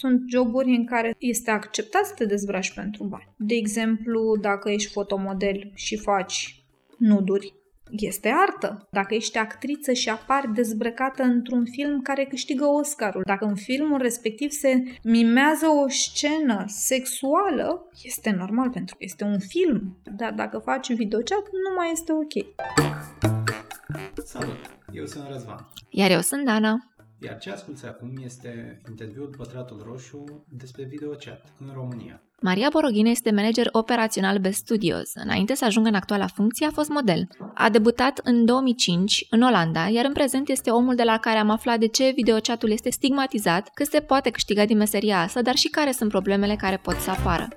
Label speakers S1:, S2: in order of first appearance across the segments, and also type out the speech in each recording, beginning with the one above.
S1: Sunt joburi în care este acceptat să te dezbraci pentru bani. De exemplu, dacă ești fotomodel și faci nuduri, este artă. Dacă ești actriță și apari dezbrăcată într-un film care câștigă Oscarul, dacă în filmul respectiv se mimează o scenă sexuală, este normal pentru că este un film. Dar dacă faci videochat, nu mai este ok.
S2: Salut! Eu sunt Răzvan.
S3: Iar eu sunt Dana.
S2: Iar ce asculți acum este interviul Pătratul Roșu despre videochat în România.
S3: Maria Boroghine este manager operațional Best Studios. Înainte să ajungă în actuala funcție, a fost model. A debutat în 2005 în Olanda, iar în prezent este omul de la care am aflat de ce videochatul este stigmatizat, cât se poate câștiga din meseria asta, dar și care sunt problemele care pot să apară.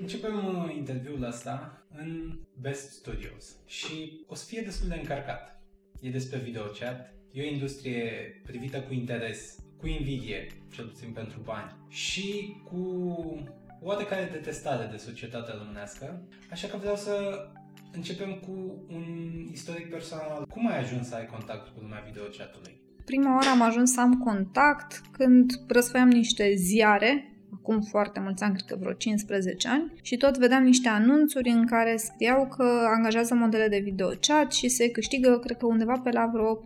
S2: Începem uh, interviul ăsta în Best Studios și o să fie destul de încărcat. E despre videochat, e o industrie privită cu interes, cu invidie, cel puțin pentru bani, și cu oarecare detestare de societatea românească, așa că vreau să începem cu un istoric personal. Cum ai ajuns să ai contact cu lumea videochatului?
S1: Prima oară am ajuns să am contact când răsfăiam niște ziare acum foarte mulți ani, cred că vreo 15 ani, și tot vedeam niște anunțuri în care scriau că angajează modele de video chat și se câștigă, cred că undeva pe la vreo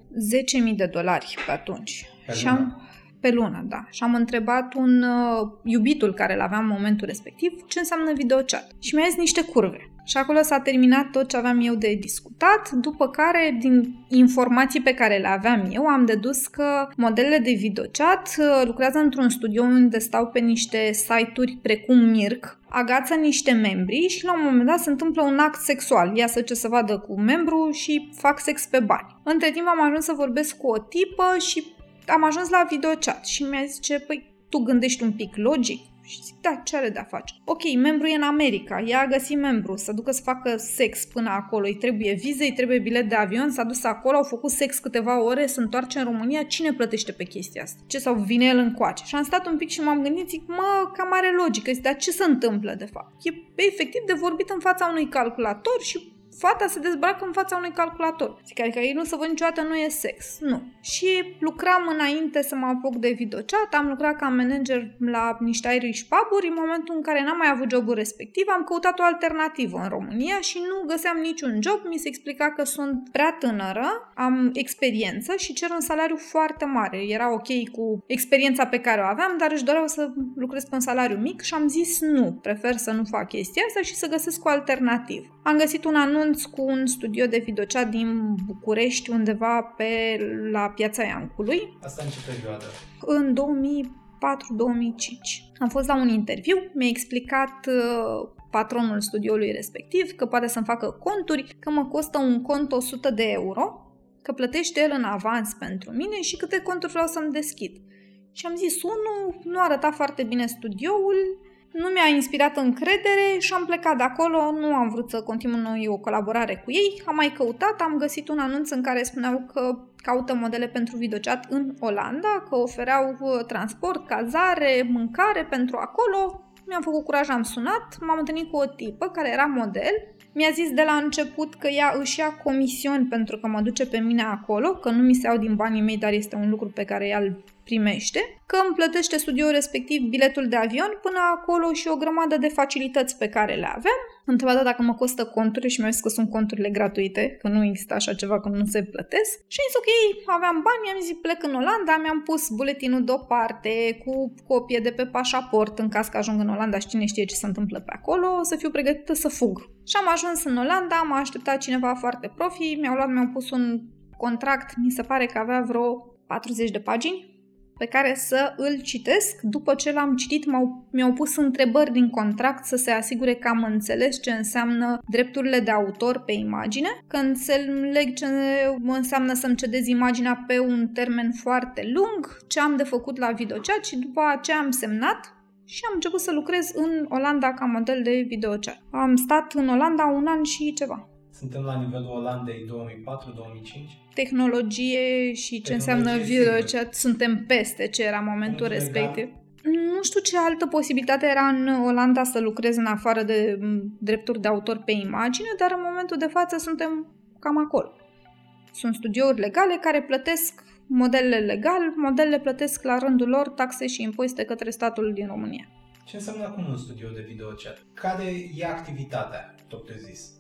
S1: 10.000 de dolari pe atunci.
S2: Pe
S1: și
S2: lună.
S1: am, pe lună, da. Și am întrebat un uh, iubitul care îl aveam în momentul respectiv ce înseamnă videochat. Și mi-a zis niște curve. Și acolo s-a terminat tot ce aveam eu de discutat, după care, din informații pe care le aveam eu, am dedus că modelele de videochat uh, lucrează într-un studio unde stau pe niște site-uri precum Mirc, agață niște membri și la un moment dat se întâmplă un act sexual. Iasă ce să vadă cu membru și fac sex pe bani. Între timp am ajuns să vorbesc cu o tipă și am ajuns la videochat și mi-a zis ce, păi, tu gândești un pic logic? Și zic, da, ce are de-a face? Ok, membru e în America, ea a găsit membru, să ducă să facă sex până acolo, îi trebuie vize, îi trebuie bilet de avion, s-a dus acolo, au făcut sex câteva ore, se întoarce în România, cine plătește pe chestia asta? Ce sau vine el încoace? Și am stat un pic și m-am gândit, zic, mă, cam are logică, zic, dar ce se întâmplă de fapt? E efectiv de vorbit în fața unui calculator și fata se dezbracă în fața unui calculator. Zic, adică ei nu să văd niciodată nu e sex. Nu. Și lucram înainte să mă apuc de videochat, am lucrat ca manager la niște Irish pub în momentul în care n-am mai avut jobul respectiv, am căutat o alternativă în România și nu găseam niciun job, mi se explica că sunt prea tânără, am experiență și cer un salariu foarte mare. Era ok cu experiența pe care o aveam, dar își doreau să lucrez pe un salariu mic și am zis nu, prefer să nu fac chestia asta și să găsesc o alternativă. Am găsit un anunț cu un studio de videochat din București, undeva pe la piața Iancului,
S2: Asta în ce perioadă?
S1: în 2004-2005. Am fost la un interviu, mi-a explicat uh, patronul studioului respectiv că poate să-mi facă conturi, că mă costă un cont 100 de euro, că plătește el în avans pentru mine și câte conturi vreau să-mi deschid. Și am zis, unul, nu arăta foarte bine studioul, nu mi-a inspirat încredere și am plecat de acolo, nu am vrut să continui o colaborare cu ei, am mai căutat, am găsit un anunț în care spuneau că caută modele pentru videochat în Olanda, că ofereau uh, transport, cazare, mâncare pentru acolo. Mi-am făcut curaj, am sunat, m-am întâlnit cu o tipă care era model, mi-a zis de la început că ea își ia comisiuni pentru că mă duce pe mine acolo, că nu mi se iau din banii mei, dar este un lucru pe care ea îl primește, că îmi plătește studioul respectiv biletul de avion până acolo și o grămadă de facilități pe care le avem. Am întrebat dacă mă costă conturi și mi-a zis că sunt conturile gratuite, că nu există așa ceva, că nu se plătesc. Și am zis ok, aveam bani, mi-am zis plec în Olanda, mi-am pus buletinul deoparte cu copie de pe pașaport în caz că ajung în Olanda și cine știe ce se întâmplă pe acolo, să fiu pregătită să fug. Și am ajuns în Olanda, m-a așteptat cineva foarte profi, mi-au luat, mi-au pus un contract, mi se pare că avea vreo 40 de pagini, pe care să îl citesc. După ce l-am citit, m-au, mi-au pus întrebări din contract să se asigure că am înțeles ce înseamnă drepturile de autor pe imagine, că înțeleg ce înseamnă să-mi cedez imaginea pe un termen foarte lung, ce am de făcut la videochat și după aceea am semnat și am început să lucrez în Olanda ca model de videochat. Am stat în Olanda un an și ceva.
S2: Suntem la nivelul Olandei 2004-2005?
S1: Tehnologie și ce
S2: Tehnologie,
S1: înseamnă
S2: sigur.
S1: videochat, suntem peste ce era momentul
S2: Punct legal.
S1: respectiv. Nu știu ce altă posibilitate era în Olanda să lucrez în afară de m, drepturi de autor pe imagine, dar în momentul de față suntem cam acolo. Sunt studiouri legale care plătesc modelele legal, modelele plătesc la rândul lor taxe și impozite către statul din România.
S2: Ce înseamnă acum un studio de videochat? Care e activitatea, propriu zis?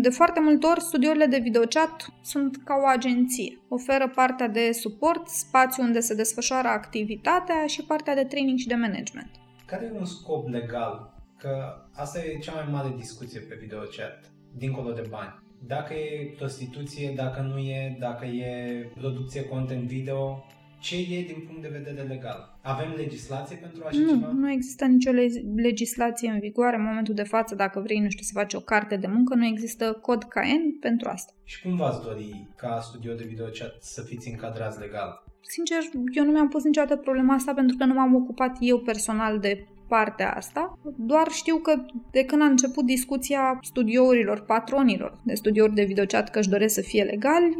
S1: De foarte multe ori, studiourile de videochat sunt ca o agenție. Oferă partea de suport, spațiu unde se desfășoară activitatea și partea de training și de management.
S2: Care e un scop legal? Că asta e cea mai mare discuție pe videochat, dincolo de bani. Dacă e prostituție, dacă nu e, dacă e producție content video, ce e din punct de vedere legal? Avem legislație pentru așa
S1: nu,
S2: ceva?
S1: Nu există nicio legislație în vigoare în momentul de față. Dacă vrei, nu știu, să faci o carte de muncă, nu există cod CAEN pentru asta.
S2: Și cum v-ați dori ca studio de videochat să fiți încadrați legal?
S1: Sincer, eu nu mi-am pus niciodată problema asta pentru că nu m-am ocupat eu personal de partea asta, doar știu că de când a început discuția studiourilor, patronilor de studiouri de videochat că își doresc să fie legali,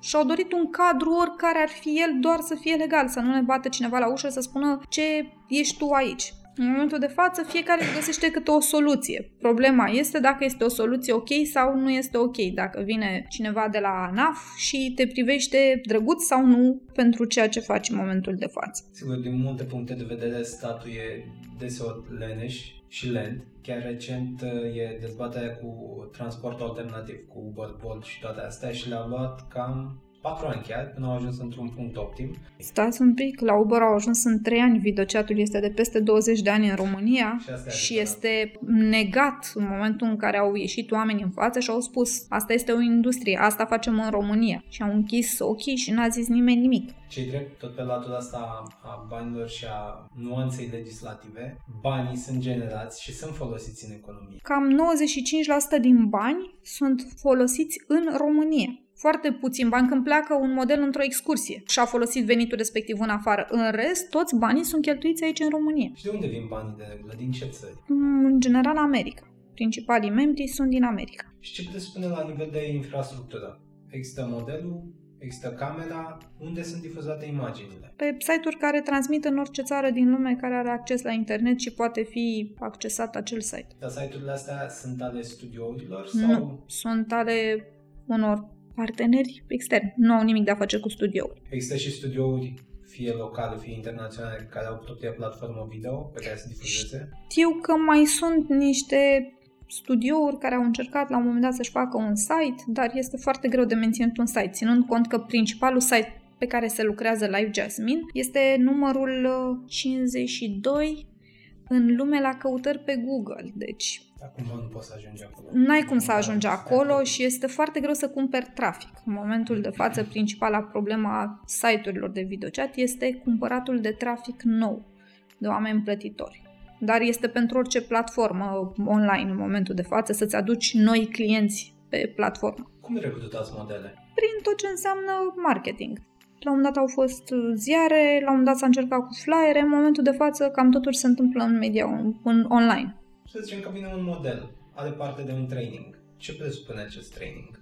S1: și-au dorit un cadru oricare ar fi el doar să fie legal, să nu ne bată cineva la ușă să spună ce ești tu aici. În momentul de față, fiecare își găsește câte o soluție. Problema este dacă este o soluție ok sau nu este ok. Dacă vine cineva de la ANAF și te privește drăguț sau nu pentru ceea ce faci în momentul de față.
S2: Sigur, din multe puncte de vedere, statul e deseori leneș și lent. Chiar recent e dezbaterea cu transport alternativ, cu Uber, Bolt și toate astea și le-au luat cam 4 ani chiar, până au ajuns într-un punct optim.
S1: Stați un pic, la Uber au ajuns în 3 ani, videochatul este de peste 20 de ani în România
S2: și,
S1: și este negat în momentul în care au ieșit oameni în față și au spus asta este o industrie, asta facem în România și au închis ochii și n-a zis nimeni nimic.
S2: Cei drept, tot pe latura asta a banilor și a nuanței legislative, banii sunt generați și sunt folosiți în economie.
S1: Cam 95% din bani sunt folosiți în România foarte puțin bani când pleacă un model într-o excursie și a folosit venitul respectiv în afară. În rest, toți banii sunt cheltuiți aici în România.
S2: Și de unde vin banii de regulă? Din ce țări?
S1: În general, America. Principalii membri sunt din America.
S2: Și ce puteți spune la nivel de infrastructură? Există modelul, există camera, unde sunt difuzate imaginile?
S1: Pe site-uri care transmit în orice țară din lume care are acces la internet și poate fi accesat acel site.
S2: Dar site-urile astea sunt ale studiourilor? Sau...
S1: Nu, sunt ale unor parteneri externi. Nu au nimic de a face cu studioul.
S2: Există și studiouri fie locale, fie internaționale, care au propria platformă video pe care să difuzeze?
S1: Știu că mai sunt niște studiouri care au încercat la un moment dat să-și facă un site, dar este foarte greu de menținut un site, ținând cont că principalul site pe care se lucrează Live Jasmine este numărul 52 uh, în lume la căutări pe Google. Deci
S2: Acum nu poți să ajungi acolo.
S1: N-ai cum să ajungi acolo și este foarte greu să cumperi trafic. În momentul de față, principala problema a site-urilor de videochat este cumpăratul de trafic nou de oameni plătitori. Dar este pentru orice platformă online în momentul de față să-ți aduci noi clienți pe platformă.
S2: Cum recrutați modele?
S1: Prin tot ce înseamnă marketing. La un moment dat au fost ziare, la un moment dat s-a încercat cu flyere, în momentul de față cam totul se întâmplă în media în online
S2: să zicem că vine un model, are parte de un training. Ce presupune acest training?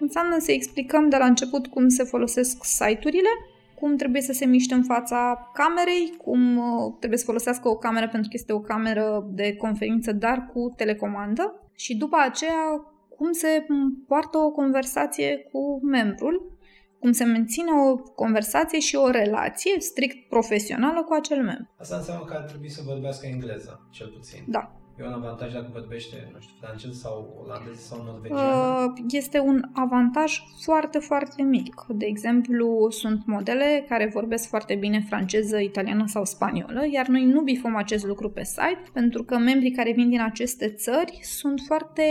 S1: Înseamnă să explicăm de la început cum se folosesc site-urile, cum trebuie să se miște în fața camerei, cum uh, trebuie să folosească o cameră pentru că este o cameră de conferință, dar cu telecomandă și după aceea cum se poartă o conversație cu membrul, cum se menține o conversație și o relație strict profesională cu acel membru.
S2: Asta înseamnă că ar trebui să vorbească engleză, cel puțin.
S1: Da.
S2: E un avantaj dacă vorbește, nu știu, francez sau olandez sau norvegian? Uh,
S1: este un avantaj foarte, foarte mic. De exemplu, sunt modele care vorbesc foarte bine franceză, italiană sau spaniolă, iar noi nu bifăm acest lucru pe site pentru că membrii care vin din aceste țări sunt foarte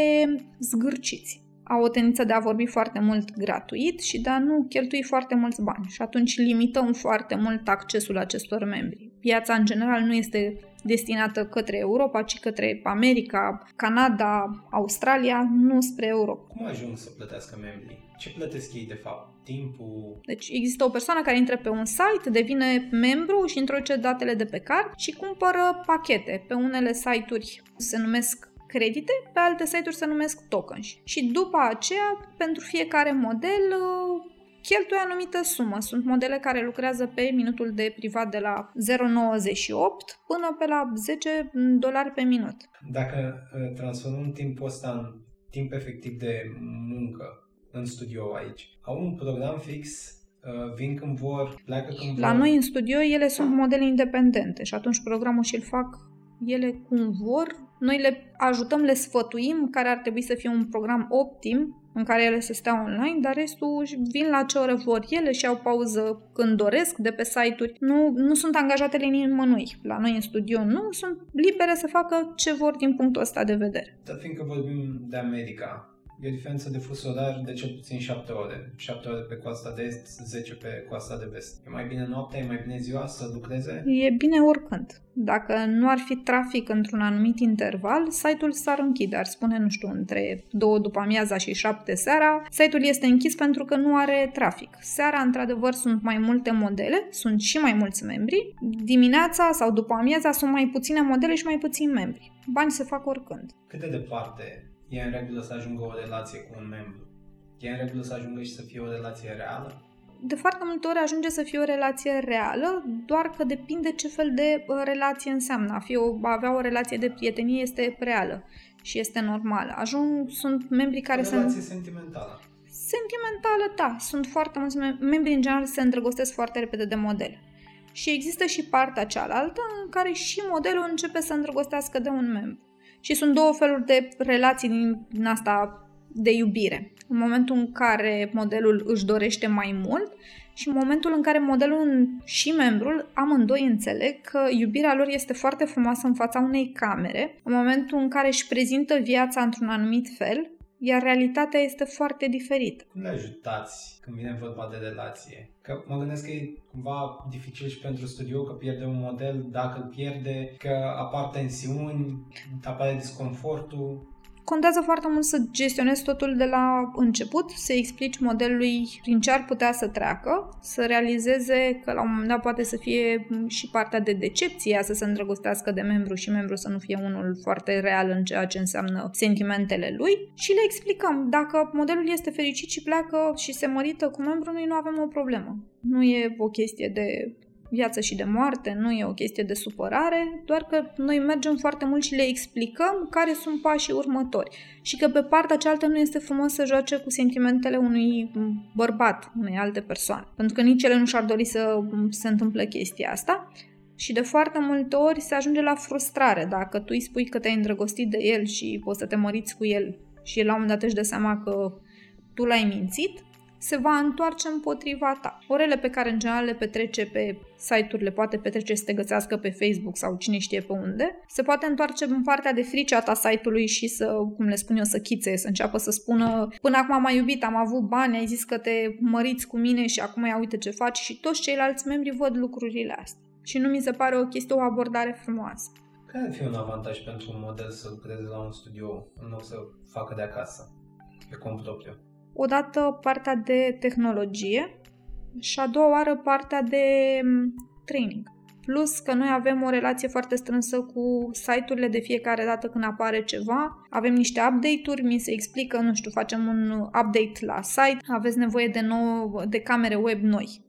S1: zgârciți au o tendință de a vorbi foarte mult gratuit și de a nu cheltui foarte mulți bani. Și atunci limităm foarte mult accesul acestor membri. Piața în general nu este destinată către Europa, ci către America, Canada, Australia, nu spre Europa.
S2: Cum ajung să plătească membrii? Ce plătesc ei de fapt? Timpul?
S1: Deci există o persoană care intră pe un site, devine membru și introduce datele de pe card și cumpără pachete. Pe unele site-uri se numesc credite, pe alte site-uri se numesc tokens. Și după aceea, pentru fiecare model, cheltuie anumită sumă. Sunt modele care lucrează pe minutul de privat de la 0,98 până pe la 10 dolari pe minut.
S2: Dacă uh, transformăm timpul ăsta în timp efectiv de muncă în studio aici, au un program fix Uh, vin când vor, pleacă când
S1: La
S2: vor.
S1: noi în studio ele sunt modele independente și atunci programul și-l fac ele cum vor. Noi le ajutăm, le sfătuim care ar trebui să fie un program optim în care ele să stea online, dar restul își vin la ce oră vor ele și au pauză când doresc de pe site-uri. Nu, nu sunt angajatele nimănui. La noi în studio nu, sunt libere să facă ce vor din punctul ăsta de vedere.
S2: Dar fiindcă vorbim de America, e o diferență de fus orar de cel puțin 7 ore. 7 ore pe coasta de est, 10 pe coasta de vest. E mai bine noaptea, e mai bine ziua să lucreze?
S1: E bine oricând. Dacă nu ar fi trafic într-un anumit interval, site-ul s-ar închide. Ar spune, nu știu, între 2 după amiaza și 7 seara, site-ul este închis pentru că nu are trafic. Seara, într-adevăr, sunt mai multe modele, sunt și mai mulți membri. Dimineața sau după amiaza sunt mai puține modele și mai puțini membri. Bani se fac oricând.
S2: Cât de departe e în regulă să ajungă o relație cu un membru? E în regulă să ajungă și să fie o relație reală?
S1: de foarte multe ori ajunge să fie o relație reală, doar că depinde ce fel de uh, relație înseamnă. A, fi o, a avea o relație de prietenie este reală și este normală. Ajung, sunt membri care
S2: o
S1: sunt...
S2: relație sentimentală.
S1: Sentimentală, da. Sunt foarte mulți mem- membri, în general, se îndrăgostesc foarte repede de model. Și există și partea cealaltă în care și modelul începe să îndrăgostească de un membru. Și sunt două feluri de relații din, din asta de iubire. În momentul în care modelul își dorește mai mult și în momentul în care modelul și membrul amândoi înțeleg că iubirea lor este foarte frumoasă în fața unei camere, în momentul în care își prezintă viața într-un anumit fel, iar realitatea este foarte diferită.
S2: Cum le ajutați când vine vorba de relație? Că mă gândesc că e cumva dificil și pentru studio că pierde un model, dacă îl pierde, că apar tensiuni, apare disconfortul.
S1: Contează foarte mult să gestionezi totul de la început, să explici modelului prin ce ar putea să treacă, să realizeze că la un moment dat poate să fie și partea de decepție, să se îndrăgostească de membru și membru să nu fie unul foarte real în ceea ce înseamnă sentimentele lui și le explicăm. Dacă modelul este fericit și pleacă și se mărită cu membru, noi nu avem o problemă. Nu e o chestie de viață și de moarte, nu e o chestie de supărare, doar că noi mergem foarte mult și le explicăm care sunt pașii următori. Și că pe partea cealaltă nu este frumos să joace cu sentimentele unui bărbat, unei alte persoane, pentru că nici ele nu și-ar dori să se întâmple chestia asta. Și de foarte multe ori se ajunge la frustrare dacă tu îi spui că te-ai îndrăgostit de el și poți să te măriți cu el. Și el la un moment dat își dă seama că tu l-ai mințit, se va întoarce împotriva ta. Orele pe care în general le petrece pe site-uri, le poate petrece să te găsească pe Facebook sau cine știe pe unde, se poate întoarce în partea de frice a ta site-ului și să, cum le spun eu, să chițe, să înceapă să spună până acum am mai iubit, am avut bani, ai zis că te măriți cu mine și acum ia uite ce faci și toți ceilalți membri văd lucrurile astea. Și nu mi se pare o chestie, o abordare frumoasă.
S2: Care ar fi un avantaj pentru un model să lucreze la un studio în loc să facă de acasă, pe cont propriu?
S1: Odată partea de tehnologie și a doua oară partea de training. Plus că noi avem o relație foarte strânsă cu site-urile de fiecare dată când apare ceva. Avem niște update-uri, mi se explică, nu știu, facem un update la site, aveți nevoie de, nou, de camere web noi.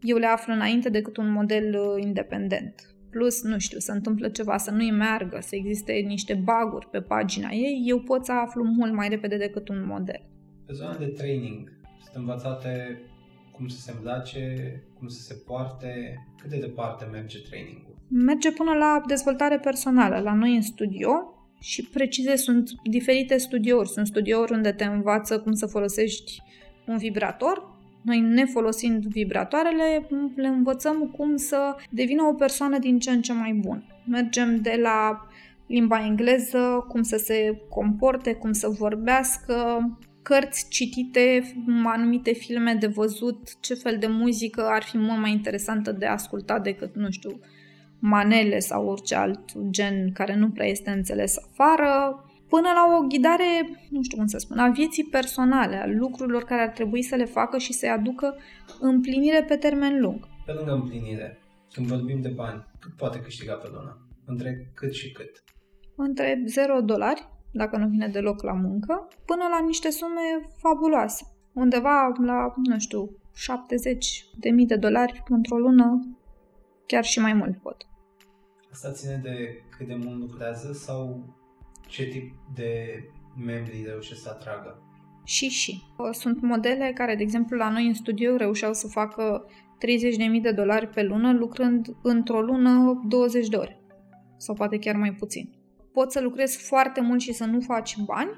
S1: Eu le aflu înainte decât un model independent. Plus, nu știu, se întâmplă ceva, să nu-i meargă, să existe niște baguri pe pagina ei, eu pot să aflu mult mai repede decât un model.
S2: Pe zona de training sunt învățate cum să se îmbrace, cum să se poarte, cât de departe merge trainingul?
S1: Merge până la dezvoltare personală, la noi în studio și precize sunt diferite studiouri. Sunt studiouri unde te învață cum să folosești un vibrator, noi, ne folosind vibratoarele, le învățăm cum să devină o persoană din ce în ce mai bună. Mergem de la limba engleză, cum să se comporte, cum să vorbească, cărți citite, anumite filme de văzut, ce fel de muzică ar fi mult mai interesantă de ascultat decât, nu știu, manele sau orice alt gen care nu prea este înțeles afară, până la o ghidare, nu știu cum să spun, a vieții personale, a lucrurilor care ar trebui să le facă și să-i aducă împlinire pe termen lung.
S2: Pe lângă împlinire, când vorbim de bani, cât poate câștiga pe lună? Între cât și cât?
S1: Între 0 dolari dacă nu vine deloc la muncă, până la niște sume fabuloase. Undeva la, nu știu, 70 de mii de dolari într-o lună, chiar și mai mult pot.
S2: Asta ține de cât de mult lucrează sau ce tip de membri reușesc să atragă?
S1: și și. Sunt modele care, de exemplu, la noi în studio reușeau să facă 30.000 de dolari pe lună lucrând într-o lună 20 de ore. Sau poate chiar mai puțin. Poți să lucrezi foarte mult și să nu faci bani,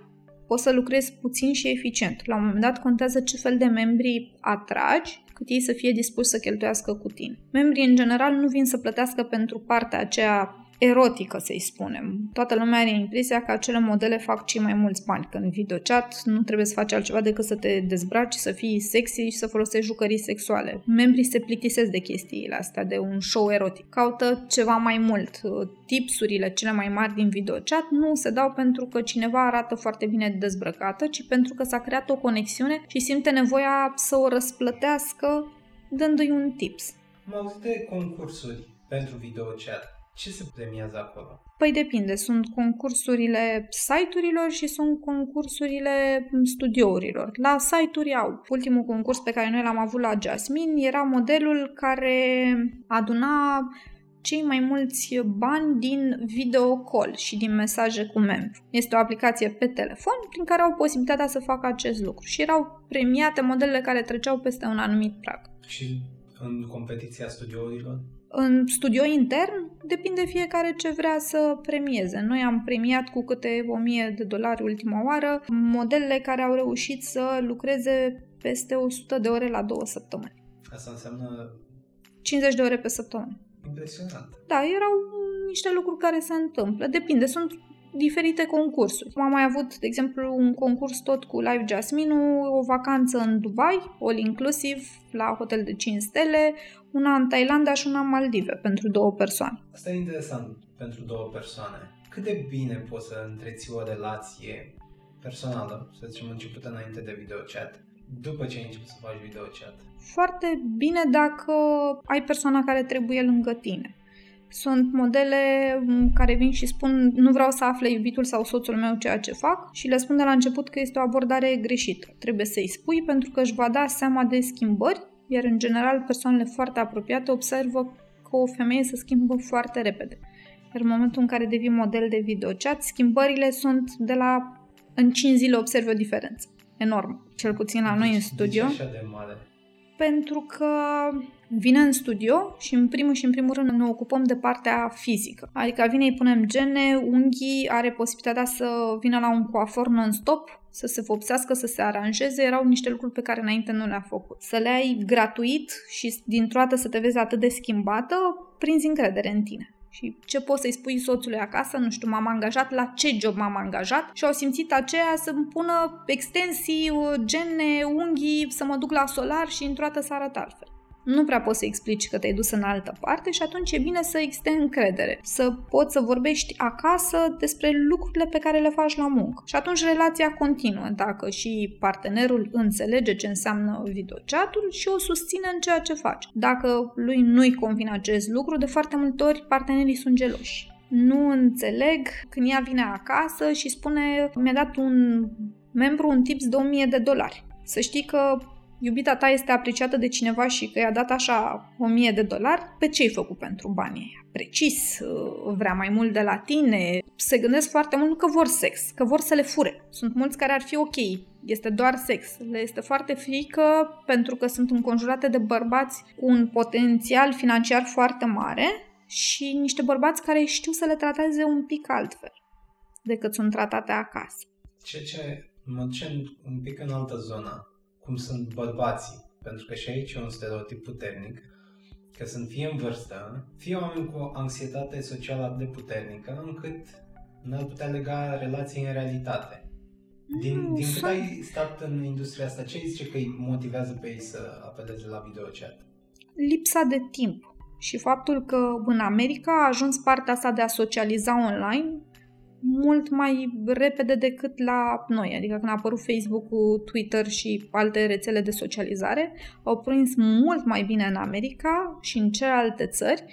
S1: poți să lucrezi puțin și eficient. La un moment dat contează ce fel de membri atragi, cât ei să fie dispuși să cheltuiască cu tine. Membrii, în general, nu vin să plătească pentru partea aceea erotică, să-i spunem. Toată lumea are impresia că acele modele fac cei mai mulți bani, că în videochat nu trebuie să faci altceva decât să te dezbraci, să fii sexy și să folosești jucării sexuale. Membrii se plictisesc de chestiile astea, de un show erotic. Caută ceva mai mult. Tipsurile cele mai mari din videochat nu se dau pentru că cineva arată foarte bine dezbrăcată, ci pentru că s-a creat o conexiune și simte nevoia să o răsplătească dându-i un tips.
S2: Am auzit de concursuri pentru videochat. Ce se premiază acolo?
S1: Păi depinde. Sunt concursurile site-urilor și sunt concursurile studiourilor. La site-uri au. Ultimul concurs pe care noi l-am avut la Jasmine era modelul care aduna cei mai mulți bani din video call și din mesaje cu membru. Este o aplicație pe telefon prin care au posibilitatea să facă acest lucru și erau premiate modelele care treceau peste un anumit prag.
S2: Și în competiția studiourilor?
S1: În studio intern depinde fiecare ce vrea să premieze. Noi am premiat cu câte 1000 de dolari ultima oară modelele care au reușit să lucreze peste 100 de ore la două săptămâni.
S2: Asta înseamnă
S1: 50 de ore pe săptămână.
S2: Impresionant.
S1: Da, erau niște lucruri care se întâmplă. Depinde, sunt diferite concursuri. Am mai avut, de exemplu, un concurs tot cu Live Jasmine, o vacanță în Dubai, all inclusiv, la hotel de 5 stele, una în Thailanda și una în Maldive, pentru două persoane.
S2: Asta e interesant pentru două persoane. Cât de bine poți să întreții o relație personală, să zicem începută înainte de videochat, după ce ai început să faci videochat?
S1: Foarte bine dacă ai persoana care trebuie lângă tine. Sunt modele care vin și spun nu vreau să afle iubitul sau soțul meu ceea ce fac și le spun de la început că este o abordare greșită. Trebuie să-i spui pentru că își va da seama de schimbări, iar în general persoanele foarte apropiate observă că o femeie se schimbă foarte repede. Iar în momentul în care devii model de videochat, schimbările sunt de la în 5 zile observi o diferență. Enorm. Cel puțin la noi în studio.
S2: De ce așa de mare?
S1: Pentru că vine în studio și în primul și în primul rând ne ocupăm de partea fizică. Adică vine, îi punem gene, unghii, are posibilitatea să vină la un coafor non-stop, să se vopsească, să se aranjeze, erau niște lucruri pe care înainte nu le-a făcut. Să le ai gratuit și dintr-o dată să te vezi atât de schimbată, prinzi încredere în tine. Și ce poți să-i spui soțului acasă, nu știu, m-am angajat, la ce job m-am angajat? Și au simțit aceea să-mi pună extensii, gene, unghii, să mă duc la solar și într-o dată să arăt altfel nu prea poți să explici că te-ai dus în altă parte și atunci e bine să existe încredere, să poți să vorbești acasă despre lucrurile pe care le faci la muncă. Și atunci relația continuă, dacă și partenerul înțelege ce înseamnă videochatul și o susține în ceea ce faci. Dacă lui nu-i convine acest lucru, de foarte multe ori partenerii sunt geloși. Nu înțeleg când ea vine acasă și spune mi-a dat un membru un tips de 1000 de dolari. Să știi că iubita ta este apreciată de cineva și că i-a dat așa o mie de dolari, pe ce ai făcut pentru banii ăia? Precis, uh, vrea mai mult de la tine, se gândesc foarte mult că vor sex, că vor să le fure. Sunt mulți care ar fi ok, este doar sex. Le este foarte frică pentru că sunt înconjurate de bărbați cu un potențial financiar foarte mare și niște bărbați care știu să le trateze un pic altfel decât sunt tratate acasă.
S2: Ce ce mă duce un pic în altă zonă cum sunt bărbații. Pentru că și aici e un stereotip puternic, că sunt fie în vârstă, fie oameni cu anxietate socială atât de puternică, încât nu ar putea lega relații în realitate. Din, mm, din cât ai stat în industria asta, ce zice că îi motivează pe ei să apeleze la videochat?
S1: Lipsa de timp și faptul că în America a ajuns partea asta de a socializa online mult mai repede decât la noi. Adică când a apărut Facebook-ul, Twitter și alte rețele de socializare, au prins mult mai bine în America și în celelalte țări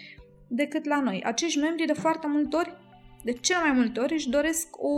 S1: decât la noi. Acești membri de foarte multe ori, de cele mai multe ori, își doresc o,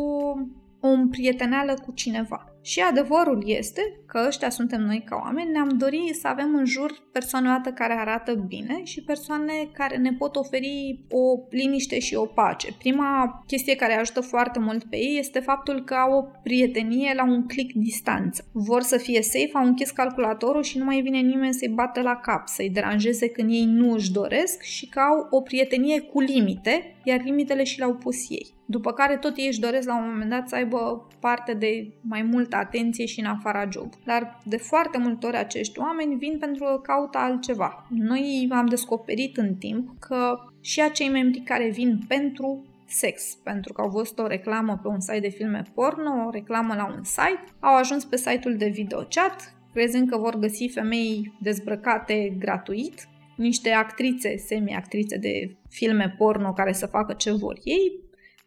S1: o împrieteneală cu cineva. Și adevărul este că ăștia suntem noi ca oameni, ne-am dorit să avem în jur persoane odată care arată bine și persoane care ne pot oferi o liniște și o pace. Prima chestie care ajută foarte mult pe ei este faptul că au o prietenie la un click distanță. Vor să fie safe, au închis calculatorul și nu mai vine nimeni să-i bată la cap, să-i deranjeze când ei nu își doresc și că au o prietenie cu limite, iar limitele și le-au pus ei. După care tot ei își doresc la un moment dat să aibă parte de mai multă atenție și în afara job. Dar de foarte multe ori acești oameni vin pentru că caută altceva. Noi am descoperit în timp că și acei membri care vin pentru sex, pentru că au văzut o reclamă pe un site de filme porno, o reclamă la un site, au ajuns pe site-ul de videochat, crezând că vor găsi femei dezbrăcate gratuit, niște actrițe, semi-actrițe de filme porno care să facă ce vor ei,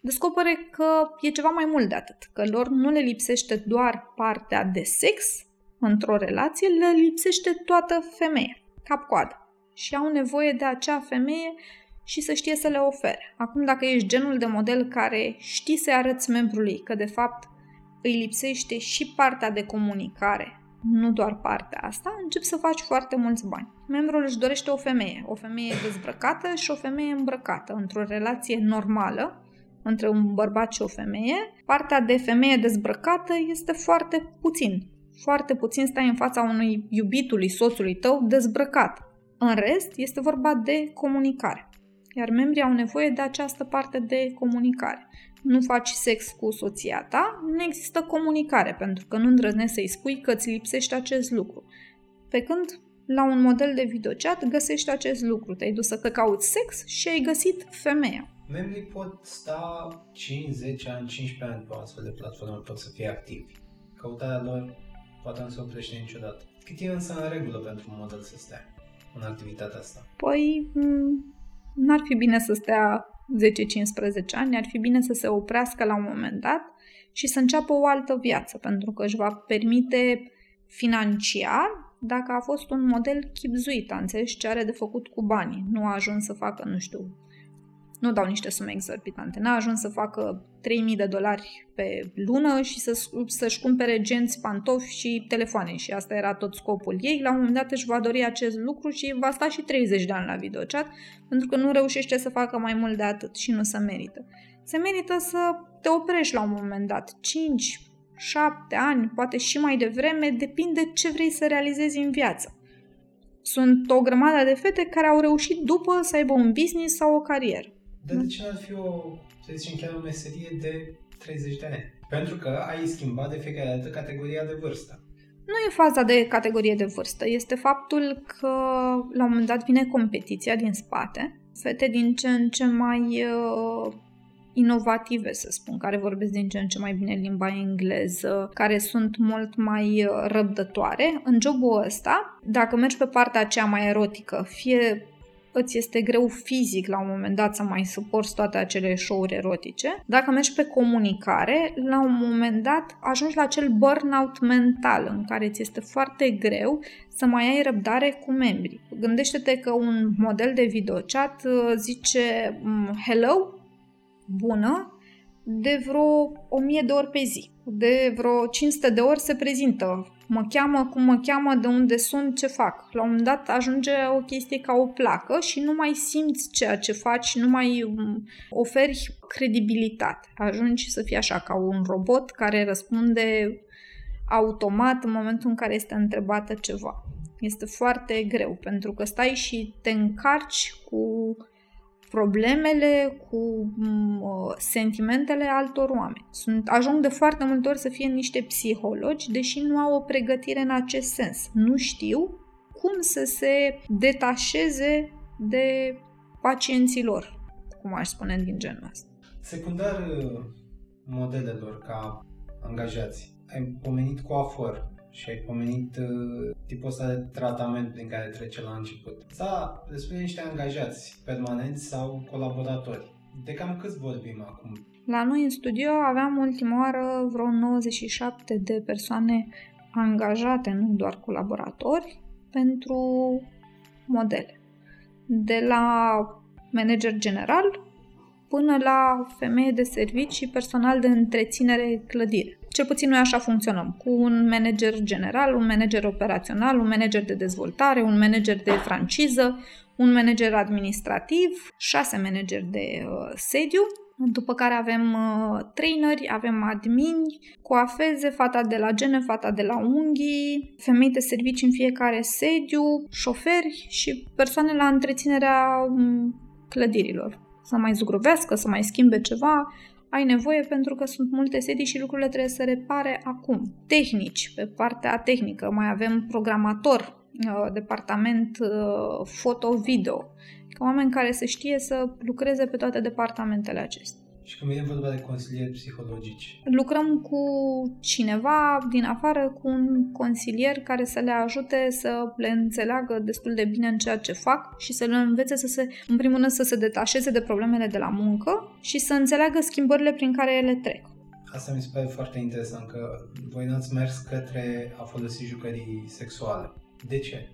S1: descopere că e ceva mai mult de atât, că lor nu le lipsește doar partea de sex într-o relație, le lipsește toată femeia, cap-coadă. Și au nevoie de acea femeie și să știe să le ofere. Acum, dacă ești genul de model care știi să arăți membrului că, de fapt, îi lipsește și partea de comunicare, nu doar partea asta, începi să faci foarte mulți bani. Membrul își dorește o femeie, o femeie dezbrăcată și o femeie îmbrăcată într-o relație normală, între un bărbat și o femeie, partea de femeie dezbrăcată este foarte puțin. Foarte puțin stai în fața unui iubitului, soțului tău, dezbrăcat. În rest, este vorba de comunicare. Iar membrii au nevoie de această parte de comunicare. Nu faci sex cu soția ta, nu există comunicare, pentru că nu îndrăznești să-i spui că îți lipsește acest lucru. Pe când la un model de videochat găsești acest lucru. Te-ai dus să cauți sex și ai găsit femeia.
S2: Membrii pot sta 5, 10 ani, 15 ani pe o astfel de platformă, pot să fie activi. Căutarea lor poate nu se oprește niciodată. Cât e însă în regulă pentru un model să stea în activitatea asta?
S1: Păi, n-ar fi bine să stea 10-15 ani, ar fi bine să se oprească la un moment dat și să înceapă o altă viață, pentru că își va permite financiar dacă a fost un model chipzuit, a înțeles ce are de făcut cu banii. Nu a ajuns să facă, nu știu, nu dau niște sume exorbitante. N-a ajuns să facă 3000 de dolari pe lună și să, să-și cumpere genți, pantofi și telefoane și asta era tot scopul ei. La un moment dat își va dori acest lucru și va sta și 30 de ani la videochat pentru că nu reușește să facă mai mult de atât și nu se merită. Se merită să te oprești la un moment dat. 5, 7 ani, poate și mai devreme, depinde ce vrei să realizezi în viață. Sunt o grămadă de fete care au reușit după să aibă un business sau o carieră.
S2: Dar de ce nu ar fi o, să zicem chiar o meserie de 30 de ani? Pentru că ai schimbat de fiecare dată categoria de vârstă.
S1: Nu e faza de categorie de vârstă, este faptul că la un moment dat vine competiția din spate, fete din ce în ce mai uh, inovative, să spun, care vorbesc din ce în ce mai bine limba engleză, care sunt mult mai uh, răbdătoare. În jobul ăsta, dacă mergi pe partea aceea mai erotică, fie îți este greu fizic la un moment dat să mai suporți toate acele show-uri erotice. Dacă mergi pe comunicare, la un moment dat ajungi la acel burnout mental în care ți este foarte greu să mai ai răbdare cu membrii. Gândește-te că un model de videochat uh, zice mm, hello, bună, de vreo 1000 de ori pe zi. De vreo 500 de ori se prezintă mă cheamă, cum mă cheamă, de unde sunt, ce fac. La un moment dat ajunge o chestie ca o placă și nu mai simți ceea ce faci, nu mai um, oferi credibilitate. Ajungi să fii așa, ca un robot care răspunde automat în momentul în care este întrebată ceva. Este foarte greu, pentru că stai și te încarci cu problemele, cu mm, uh, sentimentele altor oameni. Sunt, ajung de foarte multe ori să fie niște psihologi, deși nu au o pregătire în acest sens. Nu știu cum să se detașeze de pacienții lor, cum aș spune din genul ăsta.
S2: Secundar uh, modelelor ca angajați, ai pomenit cu afor și ai pomenit uh, tipul ăsta de tratament prin care trece la început. Sau despre niște angajați permanenți sau colaboratori. De cam câți vorbim acum?
S1: La noi în studio aveam ultima oară vreo 97 de persoane angajate, nu doar colaboratori, pentru modele. De la manager general până la femeie de servicii și personal de întreținere clădire. Cel puțin noi așa funcționăm, cu un manager general, un manager operațional, un manager de dezvoltare, un manager de franciză, un manager administrativ, șase manageri de uh, sediu, după care avem uh, traineri, avem admini, coafeze, fata de la gene, fata de la unghii, femei de servicii în fiecare sediu, șoferi și persoane la întreținerea um, clădirilor. Să mai zugrăvească, să mai schimbe ceva, ai nevoie pentru că sunt multe sedii și lucrurile trebuie să repare acum. Tehnici, pe partea tehnică, mai avem programator, uh, departament uh, foto-video, ca oameni care să știe să lucreze pe toate departamentele acestea.
S2: Și când vine vorba de consilieri psihologici?
S1: Lucrăm cu cineva din afară, cu un consilier care să le ajute să le înțeleagă destul de bine în ceea ce fac și să le învețe să se, în primul rând, să se detașeze de problemele de la muncă și să înțeleagă schimbările prin care ele trec.
S2: Asta mi se pare foarte interesant, că voi n-ați mers către a folosi jucării sexuale. De ce?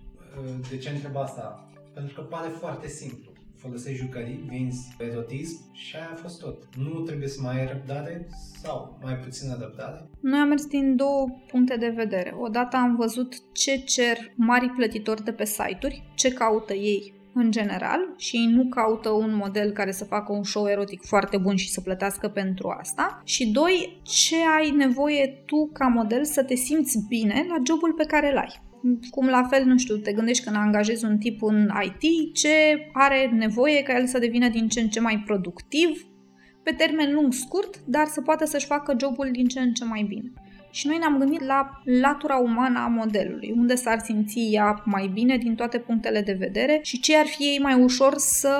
S2: De ce întreb asta? Pentru că pare foarte simplu. Folosești jucării, vinzi erotism și aia a fost tot. Nu trebuie să mai ai răbdare sau mai puțină răbdare?
S1: Noi am mers din două puncte de vedere. Odată am văzut ce cer mari plătitori de pe site-uri, ce caută ei în general și ei nu caută un model care să facă un show erotic foarte bun și să plătească pentru asta. Și doi, ce ai nevoie tu ca model să te simți bine la jobul pe care îl ai cum la fel, nu știu, te gândești când angajezi un tip în IT, ce are nevoie ca el să devină din ce în ce mai productiv, pe termen lung, scurt, dar să poată să-și facă jobul din ce în ce mai bine. Și noi ne-am gândit la latura umană a modelului, unde s-ar simți ea mai bine din toate punctele de vedere și ce ar fi ei mai ușor să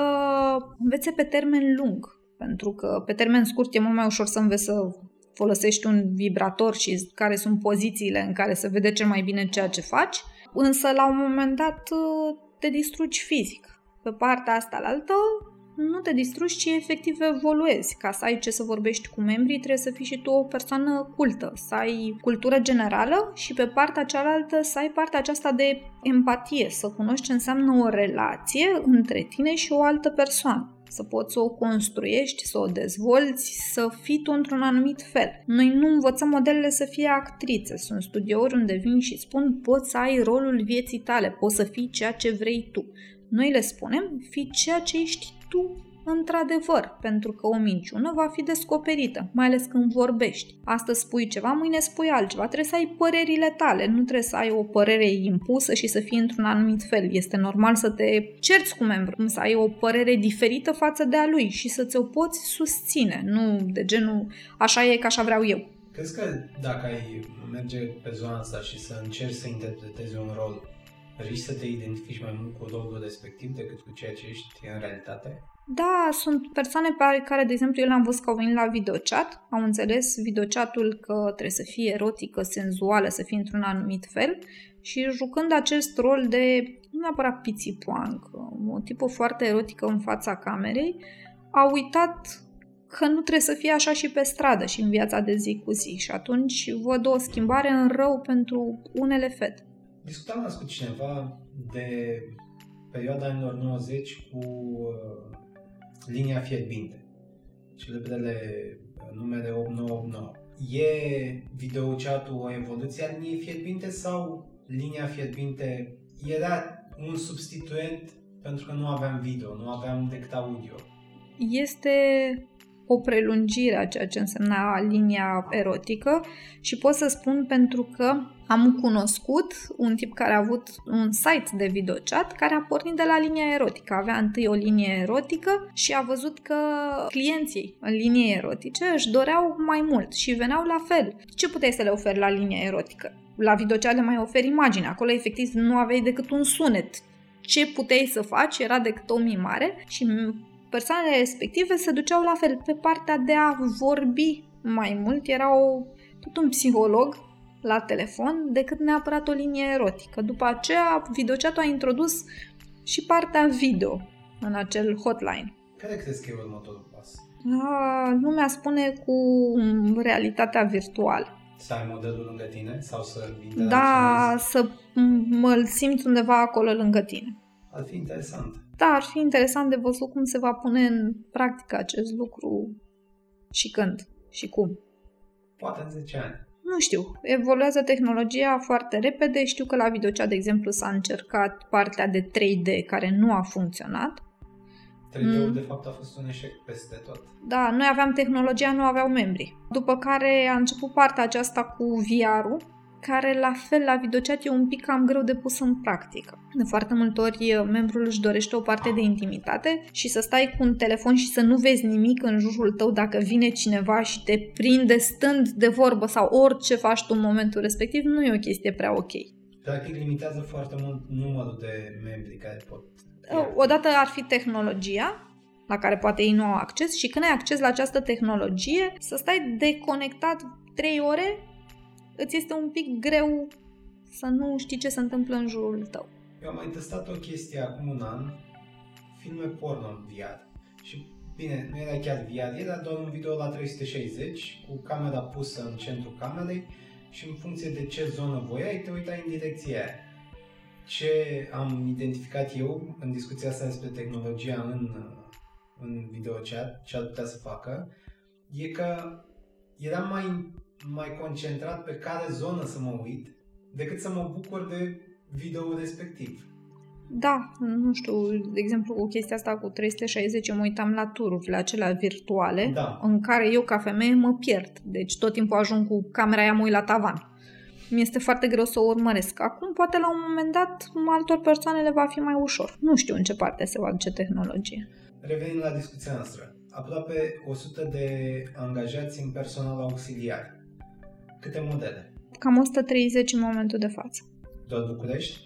S1: învețe pe termen lung. Pentru că pe termen scurt e mult mai ușor să înveți să folosești un vibrator și care sunt pozițiile în care se vede cel mai bine ceea ce faci, însă la un moment dat uh, te distrugi fizic. Pe partea asta la altă, nu te distrugi, ci efectiv evoluezi. Ca să ai ce să vorbești cu membrii, trebuie să fii și tu o persoană cultă, să ai cultură generală și pe partea cealaltă să ai partea aceasta de empatie, să cunoști ce înseamnă o relație între tine și o altă persoană să poți să o construiești, să o dezvolți, să fii tu într-un anumit fel. Noi nu învățăm modelele să fie actrițe. Sunt studiouri unde vin și spun poți să ai rolul vieții tale, poți să fii ceea ce vrei tu. Noi le spunem, fii ceea ce ești tu într-adevăr, pentru că o minciună va fi descoperită, mai ales când vorbești. Astăzi spui ceva, mâine spui altceva. Trebuie să ai părerile tale, nu trebuie să ai o părere impusă și să fii într-un anumit fel. Este normal să te cerți cu membru, să ai o părere diferită față de a lui și să ți-o poți susține, nu de genul așa e că așa vreau eu.
S2: Crezi că dacă ai merge pe zona asta și să încerci să interpretezi un rol, riști să te identifici mai mult cu rolul respectiv decât cu ceea ce ești în realitate?
S1: Da, sunt persoane pe care, de exemplu, eu le-am văzut că au venit la videochat, au înțeles videochatul că trebuie să fie erotică, senzuală, să fie într-un anumit fel și jucând acest rol de, nu neapărat pițipoanc, o tipă foarte erotică în fața camerei, au uitat că nu trebuie să fie așa și pe stradă și în viața de zi cu zi și atunci văd o schimbare în rău pentru unele fete.
S2: Discutam azi cu cineva de perioada anilor 90 cu uh, linia fierbinte, celebrele uh, numere 8989. E videochatul o evoluție a liniei fierbinte sau linia fierbinte era un substituent pentru că nu aveam video, nu aveam decât audio?
S1: Este o prelungire a ceea ce însemna linia erotică și pot să spun pentru că am cunoscut un tip care a avut un site de videochat care a pornit de la linia erotică. Avea întâi o linie erotică și a văzut că clienții în linie erotice își doreau mai mult și veneau la fel. Ce puteai să le oferi la linia erotică? La videochat le mai oferi imagine. Acolo efectiv nu aveai decât un sunet. Ce puteai să faci era decât o mimare și persoanele respective se duceau la fel pe partea de a vorbi mai mult. Era o, tot un psiholog la telefon decât neapărat o linie erotică. După aceea, videochat a introdus și partea video în acel hotline.
S2: Care crezi că e următorul pas?
S1: A, lumea spune cu realitatea virtuală.
S2: Să ai modelul lângă tine sau să
S1: Da, să mă simt undeva acolo lângă tine.
S2: Ar fi interesant.
S1: Da, ar fi interesant de văzut cum se va pune în practică acest lucru și când și cum.
S2: Poate în 10 ani.
S1: Nu știu, evoluează tehnologia foarte repede. Știu că la videocea, de exemplu, s-a încercat partea de 3D care nu a funcționat.
S2: 3D-ul, mm. de fapt, a fost un eșec peste tot.
S1: Da, noi aveam tehnologia, nu aveau membri. După care a început partea aceasta cu VR-ul, care la fel la videochat e un pic cam greu de pus în practică. De foarte multe ori membrul își dorește o parte de intimitate și să stai cu un telefon și să nu vezi nimic în jurul tău dacă vine cineva și te prinde stând de vorbă sau orice faci tu în momentul respectiv, nu e o chestie prea ok.
S2: Practic limitează foarte mult numărul de membri care pot...
S1: Odată ar fi tehnologia, la care poate ei nu au acces și când ai acces la această tehnologie, să stai deconectat 3 ore îți este un pic greu să nu știi ce se întâmplă în jurul tău.
S2: Eu am mai testat o chestie acum un an, filme porno în VR. Și bine, nu era chiar VR, era doar un video la 360 cu camera pusă în centrul camerei și în funcție de ce zonă voiai, te uitai în direcția aia. Ce am identificat eu în discuția asta despre tehnologia în, în videochat, ce ar putea să facă, e că eram mai mai concentrat pe care zonă să mă uit decât să mă bucur de video respectiv.
S1: Da, nu știu, de exemplu, cu chestia asta cu 360, mă uitam la tururile acelea virtuale,
S2: da.
S1: în care eu, ca femeie, mă pierd. Deci tot timpul ajung cu camera aia, mă uit la tavan. Mi este foarte greu să o urmăresc. Acum, poate la un moment dat, altor persoane le va fi mai ușor. Nu știu în ce parte se va duce tehnologie.
S2: Revenim la discuția noastră. Aproape 100 de angajați în personal auxiliar Câte modele?
S1: Cam 130 în momentul de față.
S2: Doar București?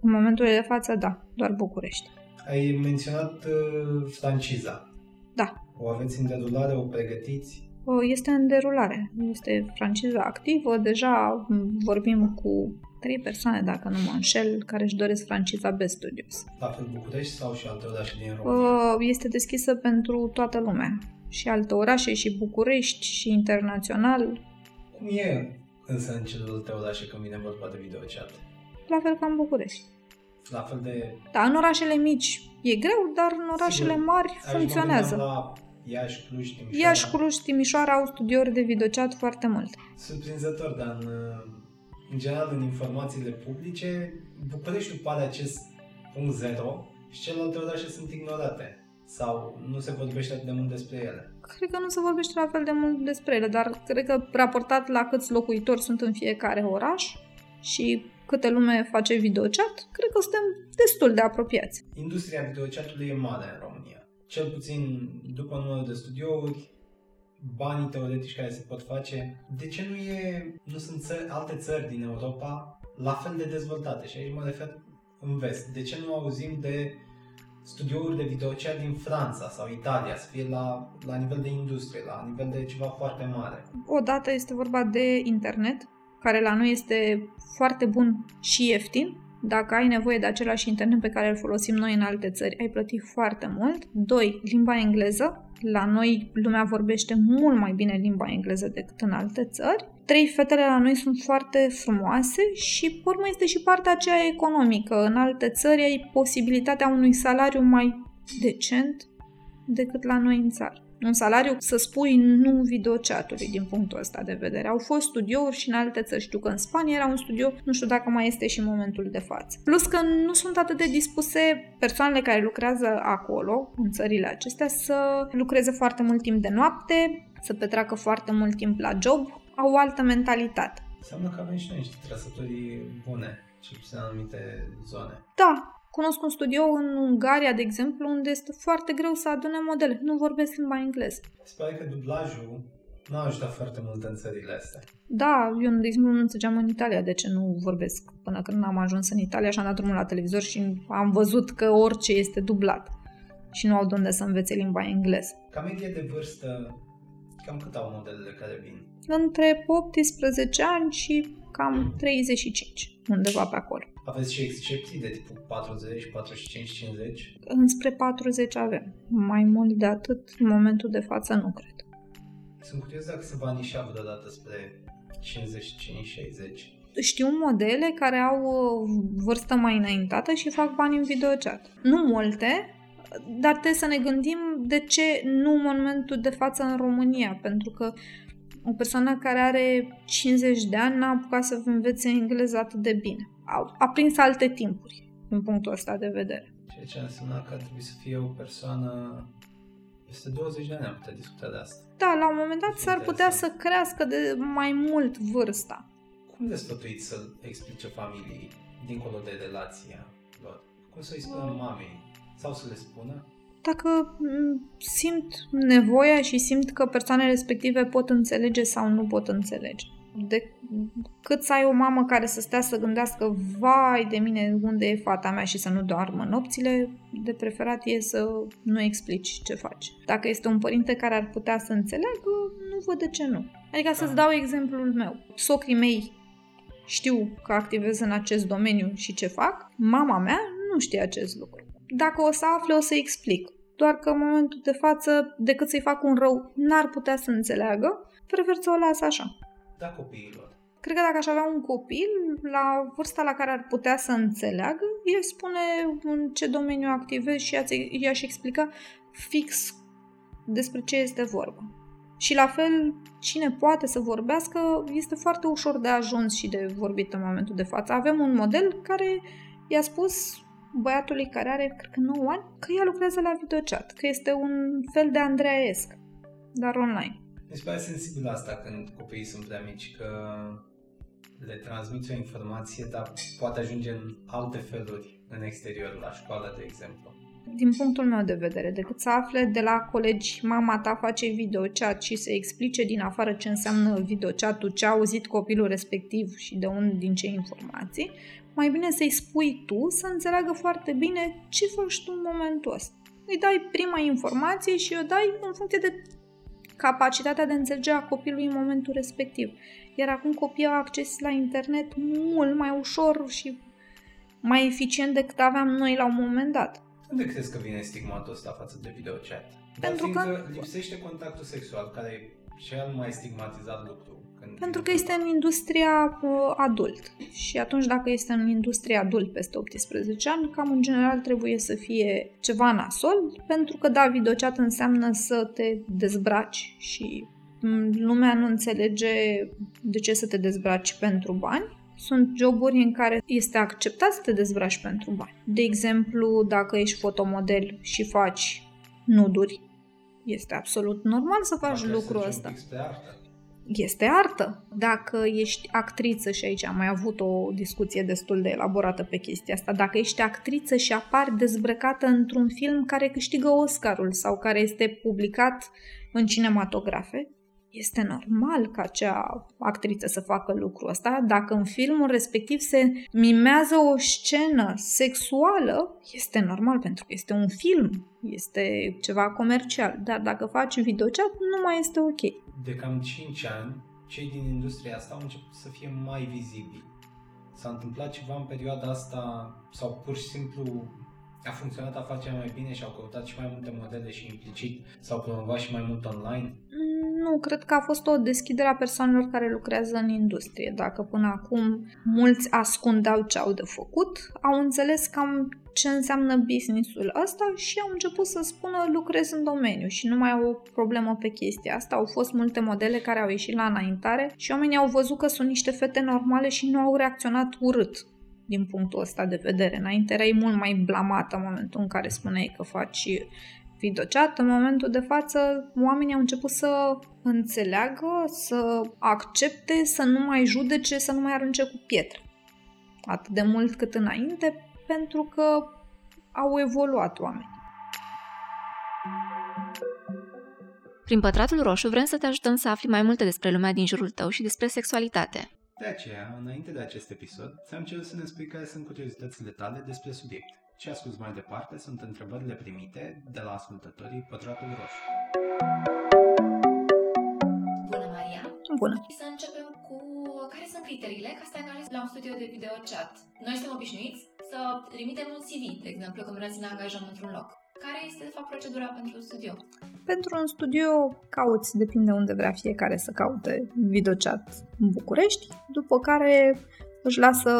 S1: În momentul de față, da, doar București.
S2: Ai menționat uh, franciza.
S1: Da.
S2: O aveți în derulare, o pregătiți?
S1: Este în derulare. Este franciza activă. Deja vorbim cu trei persoane, dacă nu mă înșel, care își doresc franciza Best Studios.
S2: La fel București sau și alte orașe din România?
S1: Este deschisă pentru toată lumea. Și alte orașe, și București, și internațional.
S2: Cum e însă în celelalte orașe când vine vorba de videochat?
S1: La fel ca în București.
S2: La fel de...
S1: Da, în orașele mici e greu, dar în orașele Sigur. mari Aici funcționează.
S2: la Iași, Cluj, Timișoara.
S1: Iași, Cluj, Timișoara au studiouri de videochat foarte mult.
S2: Surprinzător, dar în, în general în informațiile publice, Bucureștiul pare acest punct zero și celelalte orașe sunt ignorate sau nu se vorbește atât de mult despre ele?
S1: Cred că nu se vorbește la fel de mult despre ele, dar cred că raportat la câți locuitori sunt în fiecare oraș și câte lume face videochat, cred că suntem destul de apropiați.
S2: Industria videochatului e mare în România. Cel puțin după numărul de studiouri, banii teoretici care se pot face. De ce nu, e, nu sunt țări, alte țări din Europa la fel de dezvoltate? Și aici mă refer în vest. De ce nu auzim de studiouri de videochat din Franța sau Italia, să fie la, la nivel de industrie, la nivel de ceva foarte mare.
S1: Odată este vorba de internet, care la noi este foarte bun și ieftin. Dacă ai nevoie de același internet pe care îl folosim noi în alte țări, ai plătit foarte mult. Doi, limba engleză. La noi lumea vorbește mult mai bine limba engleză decât în alte țări. Trei, fetele la noi sunt foarte frumoase și, pe urmă, este și partea aceea economică. În alte țări ai posibilitatea unui salariu mai decent decât la noi în țară. Un salariu, să spui, nu videochatului din punctul ăsta de vedere. Au fost studiouri și în alte țări. Știu că în Spania era un studio, nu știu dacă mai este și în momentul de față. Plus că nu sunt atât de dispuse persoanele care lucrează acolo, în țările acestea, să lucreze foarte mult timp de noapte, să petreacă foarte mult timp la job, au o altă mentalitate.
S2: Înseamnă că avem și noi niște trăsături bune, și în anumite zone.
S1: Da, Cunosc un studio în Ungaria, de exemplu, unde este foarte greu să adune modele. Nu vorbesc limba engleză.
S2: Se pare că dublajul nu a ajutat foarte mult în țările astea.
S1: Da, eu, de exemplu, nu înțelegeam în Italia de ce nu vorbesc până când am ajuns în Italia și am dat drumul la televizor și am văzut că orice este dublat și nu au de unde să învețe limba engleză.
S2: Ca medie de vârstă, cam cât au modelele care vin?
S1: Între 18 ani și cam 35, undeva pe acolo.
S2: Aveți și excepții de tipul 40, 45, 50?
S1: Înspre 40 avem. Mai mult de atât, în momentul de față, nu cred.
S2: Sunt curios dacă se va nișa vreodată spre 55-60.
S1: Știu modele care au vârstă mai înaintată și fac bani în videochat. Nu multe, dar trebuie să ne gândim de ce nu în momentul de față în România, pentru că O persoană care are 50 de ani n-a apucat să învețe engleză atât de bine. A, a prins alte timpuri, din punctul ăsta de vedere.
S2: Ceea ce înseamnă că ar trebui să fie o persoană peste 20 de ani am putea discuta de asta.
S1: Da, la un moment dat s-ar putea să crească de mai mult vârsta.
S2: Cum le sfătuiți să explice familiei, dincolo de relația lor? Cum să-i spună mamei? Sau să le spună?
S1: Dacă simt nevoia și simt că persoanele respective pot înțelege sau nu pot înțelege. De cât să ai o mamă care să stea să gândească, vai de mine, unde e fata mea și să nu doarmă nopțile, de preferat e să nu explici ce faci. Dacă este un părinte care ar putea să înțeleagă, nu văd de ce nu. Adică să-ți dau exemplul meu. Socrii mei știu că activez în acest domeniu și ce fac, mama mea nu știe acest lucru. Dacă o să afle, o să explic. Doar că în momentul de față, decât să-i fac un rău, n-ar putea să înțeleagă, prefer să o las așa.
S2: Da copiilor.
S1: Cred că dacă aș avea un copil, la vârsta la care ar putea să înțeleagă, el spune în ce domeniu activez și i-aș explica fix despre ce este vorba. Și la fel, cine poate să vorbească, este foarte ușor de ajuns și de vorbit în momentul de față. Avem un model care i-a spus băiatului care are, cred că 9 ani, că ea lucrează la videochat, că este un fel de Andreaesc, dar online.
S2: Mi se pare sensibil asta când copiii sunt prea mici, că le transmiți o informație, dar poate ajunge în alte feluri în exterior, la școală, de exemplu
S1: din punctul meu de vedere, decât să afle de la colegi mama ta face videochat și să explice din afară ce înseamnă videochatul, ce a auzit copilul respectiv și de unde, din ce informații, mai bine să-i spui tu să înțeleagă foarte bine ce faci tu în momentul ăsta. Îi dai prima informație și o dai în funcție de capacitatea de înțelege a copilului în momentul respectiv. Iar acum copiii au acces la internet mult mai ușor și mai eficient decât aveam noi la un moment dat.
S2: Unde crezi că vine stigmatul ăsta față de videochat? Pentru Dar că lipsește contactul sexual, care e cel mai stigmatizat lucru.
S1: Când Pentru că este în industria uh, adult. Și atunci dacă este în industria adult peste 18 ani, cam în general trebuie să fie ceva nasol, pentru că da, videochat înseamnă să te dezbraci și mm, lumea nu înțelege de ce să te dezbraci pentru bani sunt joburi în care este acceptat să te dezbraci pentru bani. De exemplu, dacă ești fotomodel și faci nuduri, este absolut normal să faci Poate lucrul ăsta. Este artă. Dacă ești actriță, și aici am mai avut o discuție destul de elaborată pe chestia asta, dacă ești actriță și apari dezbrăcată într-un film care câștigă Oscarul sau care este publicat în cinematografe, este normal ca acea actriță să facă lucrul ăsta. Dacă în filmul respectiv se mimează o scenă sexuală, este normal pentru că este un film, este ceva comercial. Dar dacă faci videochat, nu mai este ok.
S2: De cam 5 ani, cei din industria asta au început să fie mai vizibili. S-a întâmplat ceva în perioada asta sau pur și simplu a funcționat afacerea mai bine și au căutat și mai multe modele și implicit s-au promovat și mai mult online?
S1: Nu, cred că a fost o deschidere a persoanelor care lucrează în industrie. Dacă până acum mulți ascundeau ce au de făcut, au înțeles cam ce înseamnă businessul ăsta și au început să spună lucrez în domeniu și nu mai au o problemă pe chestia asta. Au fost multe modele care au ieșit la înaintare și oamenii au văzut că sunt niște fete normale și nu au reacționat urât din punctul ăsta de vedere. Înainte erai mult mai blamată în momentul în care spuneai că faci videochat. În momentul de față, oamenii au început să înțeleagă, să accepte, să nu mai judece, să nu mai arunce cu pietre. Atât de mult cât înainte, pentru că au evoluat oamenii.
S3: Prin Pătratul Roșu vrem să te ajutăm să afli mai multe despre lumea din jurul tău și despre sexualitate.
S2: De aceea, înainte de acest episod, ți-am cerut să ne spui care sunt curiozitățile tale despre subiect. Ce asculți mai departe sunt întrebările primite de la ascultătorii Pătratul Roșu.
S3: Bună, Maria!
S1: Bună!
S3: Să începem cu care sunt criteriile ca să te angajezi la un studio de video chat. Noi suntem obișnuiți să trimitem un CV, de exemplu, când vrem să ne angajăm într-un loc. Care este, de fapt, procedura pentru un studio?
S1: Pentru un studio cauți, depinde unde vrea fiecare să caute videochat în București, după care își lasă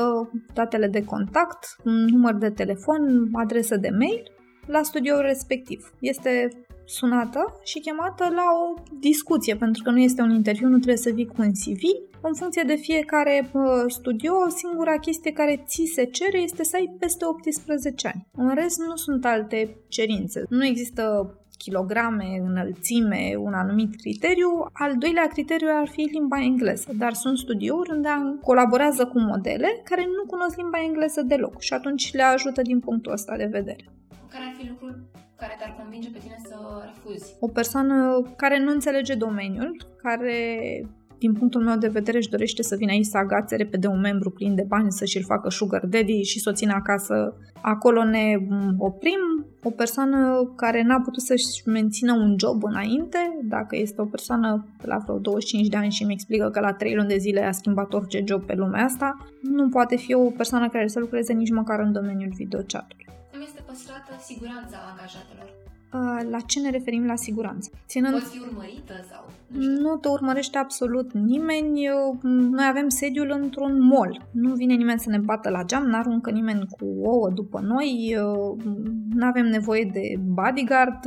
S1: datele de contact, un număr de telefon, adresă de mail la studioul respectiv. Este sunată și chemată la o discuție, pentru că nu este un interviu, nu trebuie să vii cu un CV. În funcție de fiecare studio, singura chestie care ți se cere este să ai peste 18 ani. În rest, nu sunt alte cerințe. Nu există kilograme, înălțime, un anumit criteriu. Al doilea criteriu ar fi limba engleză, dar sunt studiouri unde colaborează cu modele care nu cunosc limba engleză deloc și atunci le ajută din punctul ăsta de vedere.
S3: Care ar fi lucrul care te-ar convinge pe tine să refuzi?
S1: O persoană care nu înțelege domeniul, care din punctul meu de vedere, își dorește să vină aici să agațe repede un membru plin de bani, să și-l facă sugar daddy și să o țină acasă. Acolo ne oprim. O persoană care n-a putut să-și mențină un job înainte, dacă este o persoană la vreo 25 de ani și mi explică că la 3 luni de zile a schimbat orice job pe lumea asta, nu poate fi o persoană care să lucreze nici măcar în domeniul videochatului.
S3: Cum este păstrată siguranța angajatelor?
S1: La ce ne referim la siguranță.
S3: Ținând... Poți fi urmărită sau...
S1: Nu, nu te urmărește absolut nimeni. Noi avem sediul într-un mall. Nu vine nimeni să ne bată la geam, n-aruncă nimeni cu ouă după noi, nu avem nevoie de bodyguard,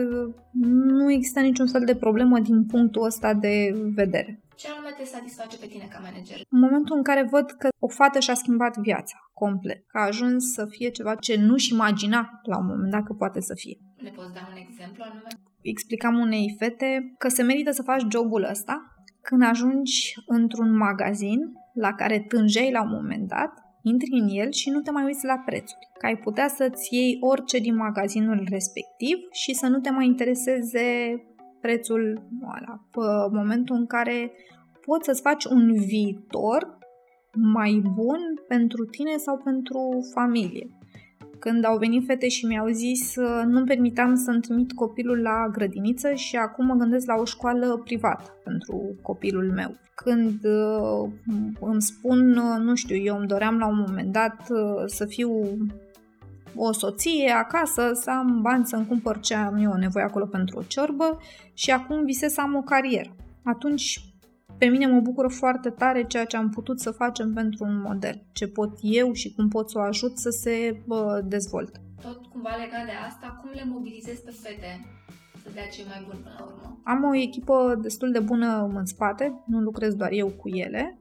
S1: nu există niciun fel de problemă din punctul ăsta de vedere.
S3: Ce anume te satisface pe tine ca manager?
S1: În momentul în care văd că o fată și-a schimbat viața complet, că a ajuns să fie ceva ce nu-și imagina la un moment dat că poate să fie.
S3: Ne poți da un exemplu anume?
S1: Explicam unei fete că se merită să faci jobul ăsta când ajungi într-un magazin la care tânjei la un moment dat, intri în el și nu te mai uiți la prețuri. Că ai putea să-ți iei orice din magazinul respectiv și să nu te mai intereseze prețul ăla. Pe momentul în care poți să-ți faci un viitor mai bun pentru tine sau pentru familie. Când au venit fete și mi-au zis nu-mi permitam să-mi trimit copilul la grădiniță și acum mă gândesc la o școală privată pentru copilul meu. Când uh, îmi spun, nu știu, eu îmi doream la un moment dat uh, să fiu o soție acasă, să am bani să-mi cumpăr ce am eu nevoie acolo pentru o ciorbă și acum visez să am o carieră. Atunci pe mine mă bucură foarte tare ceea ce am putut să facem pentru un model, ce pot eu și cum pot să o ajut să se bă, dezvolte.
S3: Tot cumva legat de asta, cum le mobilizez pe fete să dea ce mai bun până la urmă?
S1: Am o echipă destul de bună în spate, nu lucrez doar eu cu ele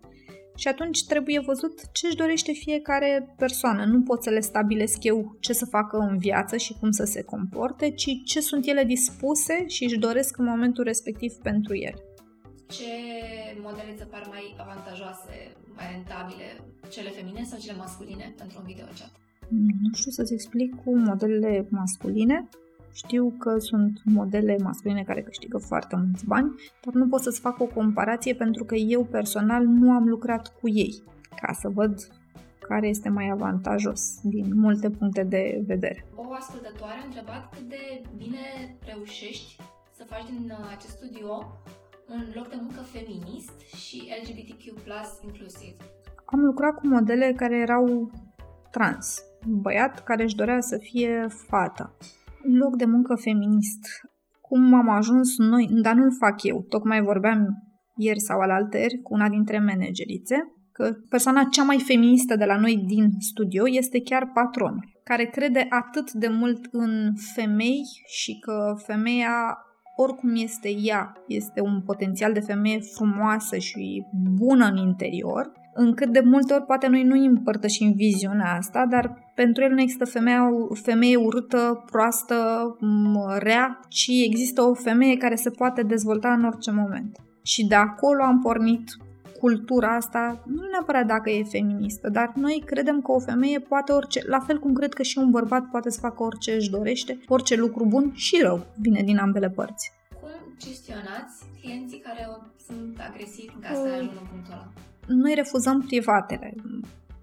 S1: și atunci trebuie văzut ce își dorește fiecare persoană. Nu pot să le stabilesc eu ce să facă în viață și cum să se comporte, ci ce sunt ele dispuse și își doresc în momentul respectiv pentru ele.
S3: Ce modele ți par mai avantajoase, mai rentabile, cele feminine sau cele masculine pentru un videochat?
S1: Nu știu să-ți explic cu modelele masculine. Știu că sunt modele masculine care câștigă foarte mulți bani, dar nu pot să-ți fac o comparație pentru că eu personal nu am lucrat cu ei ca să văd care este mai avantajos din multe puncte de vedere.
S3: O ascultătoare a întrebat cât de bine reușești să faci din uh, acest studio un loc de muncă feminist și LGBTQ inclusiv.
S1: Am lucrat cu modele care erau trans, băiat care își dorea să fie fată loc de muncă feminist. Cum am ajuns noi, dar nu-l fac eu. Tocmai vorbeam ieri sau alaltări cu una dintre managerițe, că persoana cea mai feministă de la noi din studio este chiar patronul, care crede atât de mult în femei și că femeia oricum este ea, este un potențial de femeie frumoasă și bună în interior, încât de multe ori poate noi nu împărtășim viziunea asta, dar pentru el nu există femeie, femeie urâtă, proastă, rea, ci există o femeie care se poate dezvolta în orice moment. Și de acolo am pornit cultura asta, nu neapărat dacă e feministă, dar noi credem că o femeie poate orice, la fel cum cred că și un bărbat poate să facă orice își dorește, orice lucru bun și rău vine din ambele părți.
S3: Cum gestionați clienții care sunt agresivi ca să ajungă în punctul ăla?
S1: Noi refuzăm privatele.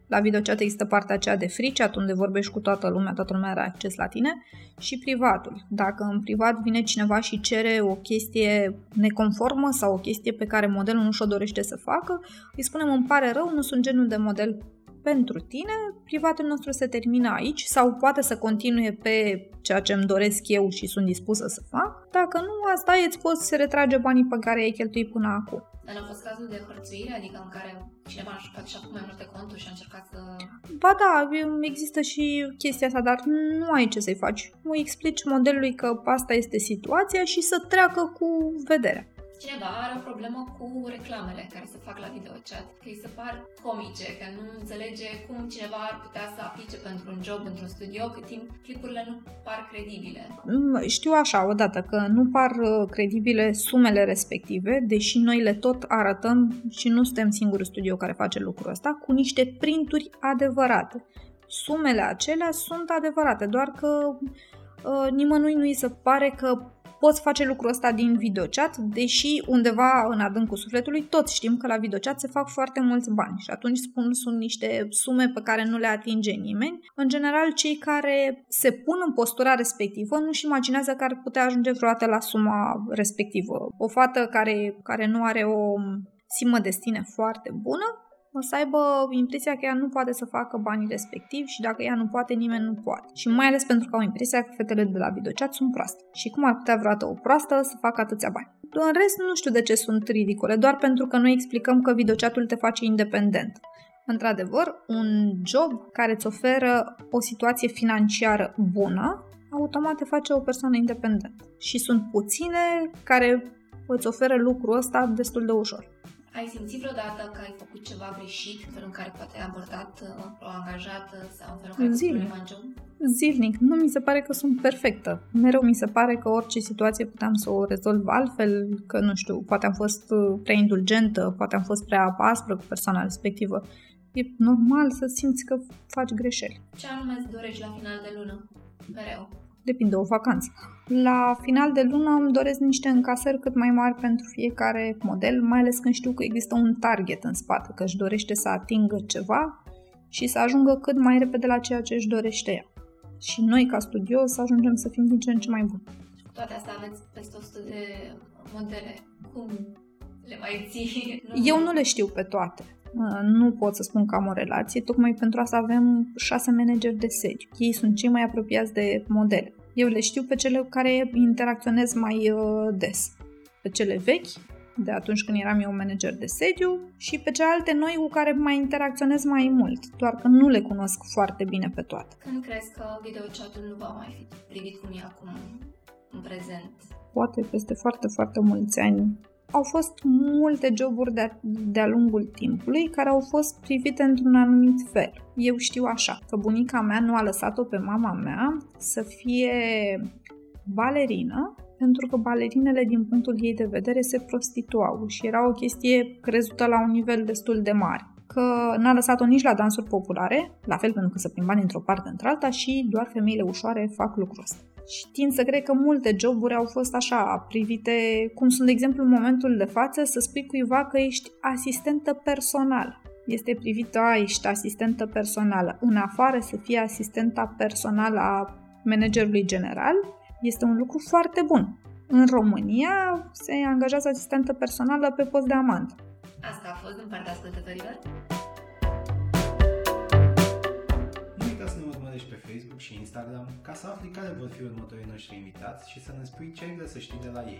S1: La videochat există partea aceea de free chat, unde vorbești cu toată lumea, toată lumea are acces la tine, și privatul. Dacă în privat vine cineva și cere o chestie neconformă sau o chestie pe care modelul nu și-o dorește să facă, îi spunem îmi pare rău, nu sunt genul de model pentru tine, privatul nostru se termină aici sau poate să continue pe ceea ce îmi doresc eu și sunt dispusă să fac. Dacă nu, asta e, îți poți retrage banii pe care ai cheltuit până acum.
S3: Dar au fost cazul de hărțuire, adică în care cineva a jucat și acum mai multe conturi și a încercat să...
S1: Ba da, există și chestia asta, dar nu ai ce să-i faci. Îi explici modelului că asta este situația și să treacă cu vederea
S3: cineva are o problemă cu reclamele care se fac la videochat, că îi se par comice, că nu înțelege cum cineva ar putea să aplice pentru un job într-un studio cât timp clipurile nu par credibile.
S1: Mm, știu așa, odată, că nu par uh, credibile sumele respective, deși noi le tot arătăm și nu suntem singurul studio care face lucrul ăsta, cu niște printuri adevărate. Sumele acelea sunt adevărate, doar că uh, nimănui nu îi se pare că poți face lucrul ăsta din videochat, deși undeva în adâncul sufletului toți știm că la videochat se fac foarte mulți bani și atunci spun sunt niște sume pe care nu le atinge nimeni. În general, cei care se pun în postura respectivă nu-și imaginează că ar putea ajunge vreodată la suma respectivă. O fată care, care nu are o simă de sine foarte bună o să aibă impresia că ea nu poate să facă banii respectivi și dacă ea nu poate, nimeni nu poate. Și mai ales pentru că au impresia că fetele de la videochat sunt proaste. Și cum ar putea vreodată o proastă să facă atâția bani? În rest, nu știu de ce sunt ridicole, doar pentru că noi explicăm că videochatul te face independent. Într-adevăr, un job care îți oferă o situație financiară bună, automat te face o persoană independentă. Și sunt puține care îți oferă lucrul ăsta destul de ușor.
S3: Ai simțit vreodată că ai făcut ceva greșit în felul în care poate ai abordat uh, o angajată sau în felul în care Zilnic. problema în job?
S1: Zilnic. Nu mi se pare că sunt perfectă. Mereu mi se pare că orice situație puteam să o rezolv altfel, că nu știu, poate am fost uh, prea indulgentă, poate am fost prea aspră cu persoana respectivă. E normal să simți că faci greșeli.
S3: Ce anume îți dorești la final de lună? Mereu
S1: depinde, o vacanță. La final de lună îmi doresc niște încasări cât mai mari pentru fiecare model, mai ales când știu că există un target în spate, că își dorește să atingă ceva și să ajungă cât mai repede la ceea ce își dorește ea. Și noi, ca studio, să ajungem să fim din ce în ce mai buni.
S3: Toate astea aveți peste 100 de modele. Cum le mai ții?
S1: Eu nu le știu pe toate. Nu pot să spun că am o relație, tocmai pentru asta avem șase manageri de sediu. Ei sunt cei mai apropiați de modele. Eu le știu pe cele care interacționez mai uh, des. Pe cele vechi, de atunci când eram eu manager de sediu, și pe celelalte noi cu care mai interacționez mai mult, doar că nu le cunosc foarte bine pe toate.
S3: Când crezi că videochatul nu va mai fi privit cum e acum în prezent?
S1: Poate peste foarte, foarte mulți ani au fost multe joburi de- de-a lungul timpului care au fost privite într-un anumit fel. Eu știu așa, că bunica mea nu a lăsat-o pe mama mea să fie balerină pentru că balerinele, din punctul ei de vedere, se prostituau și era o chestie crezută la un nivel destul de mare că n-a lăsat-o nici la dansuri populare, la fel pentru că se plimba dintr-o parte într-alta și doar femeile ușoare fac lucrul ăsta. Și tind să cred că multe joburi au fost așa privite, cum sunt de exemplu în momentul de față, să spui cuiva că ești asistentă personală. Este privită, a, ești asistentă personală. În afară să fie asistenta personală a managerului general, este un lucru foarte bun. În România se angajează asistentă personală pe post de amant.
S3: Asta a fost din partea ascultătorilor.
S2: Ne urmărești pe Facebook și Instagram ca să afli care vor fi următorii noștri invitați și să ne spui ce ai vrea să știi de la ei.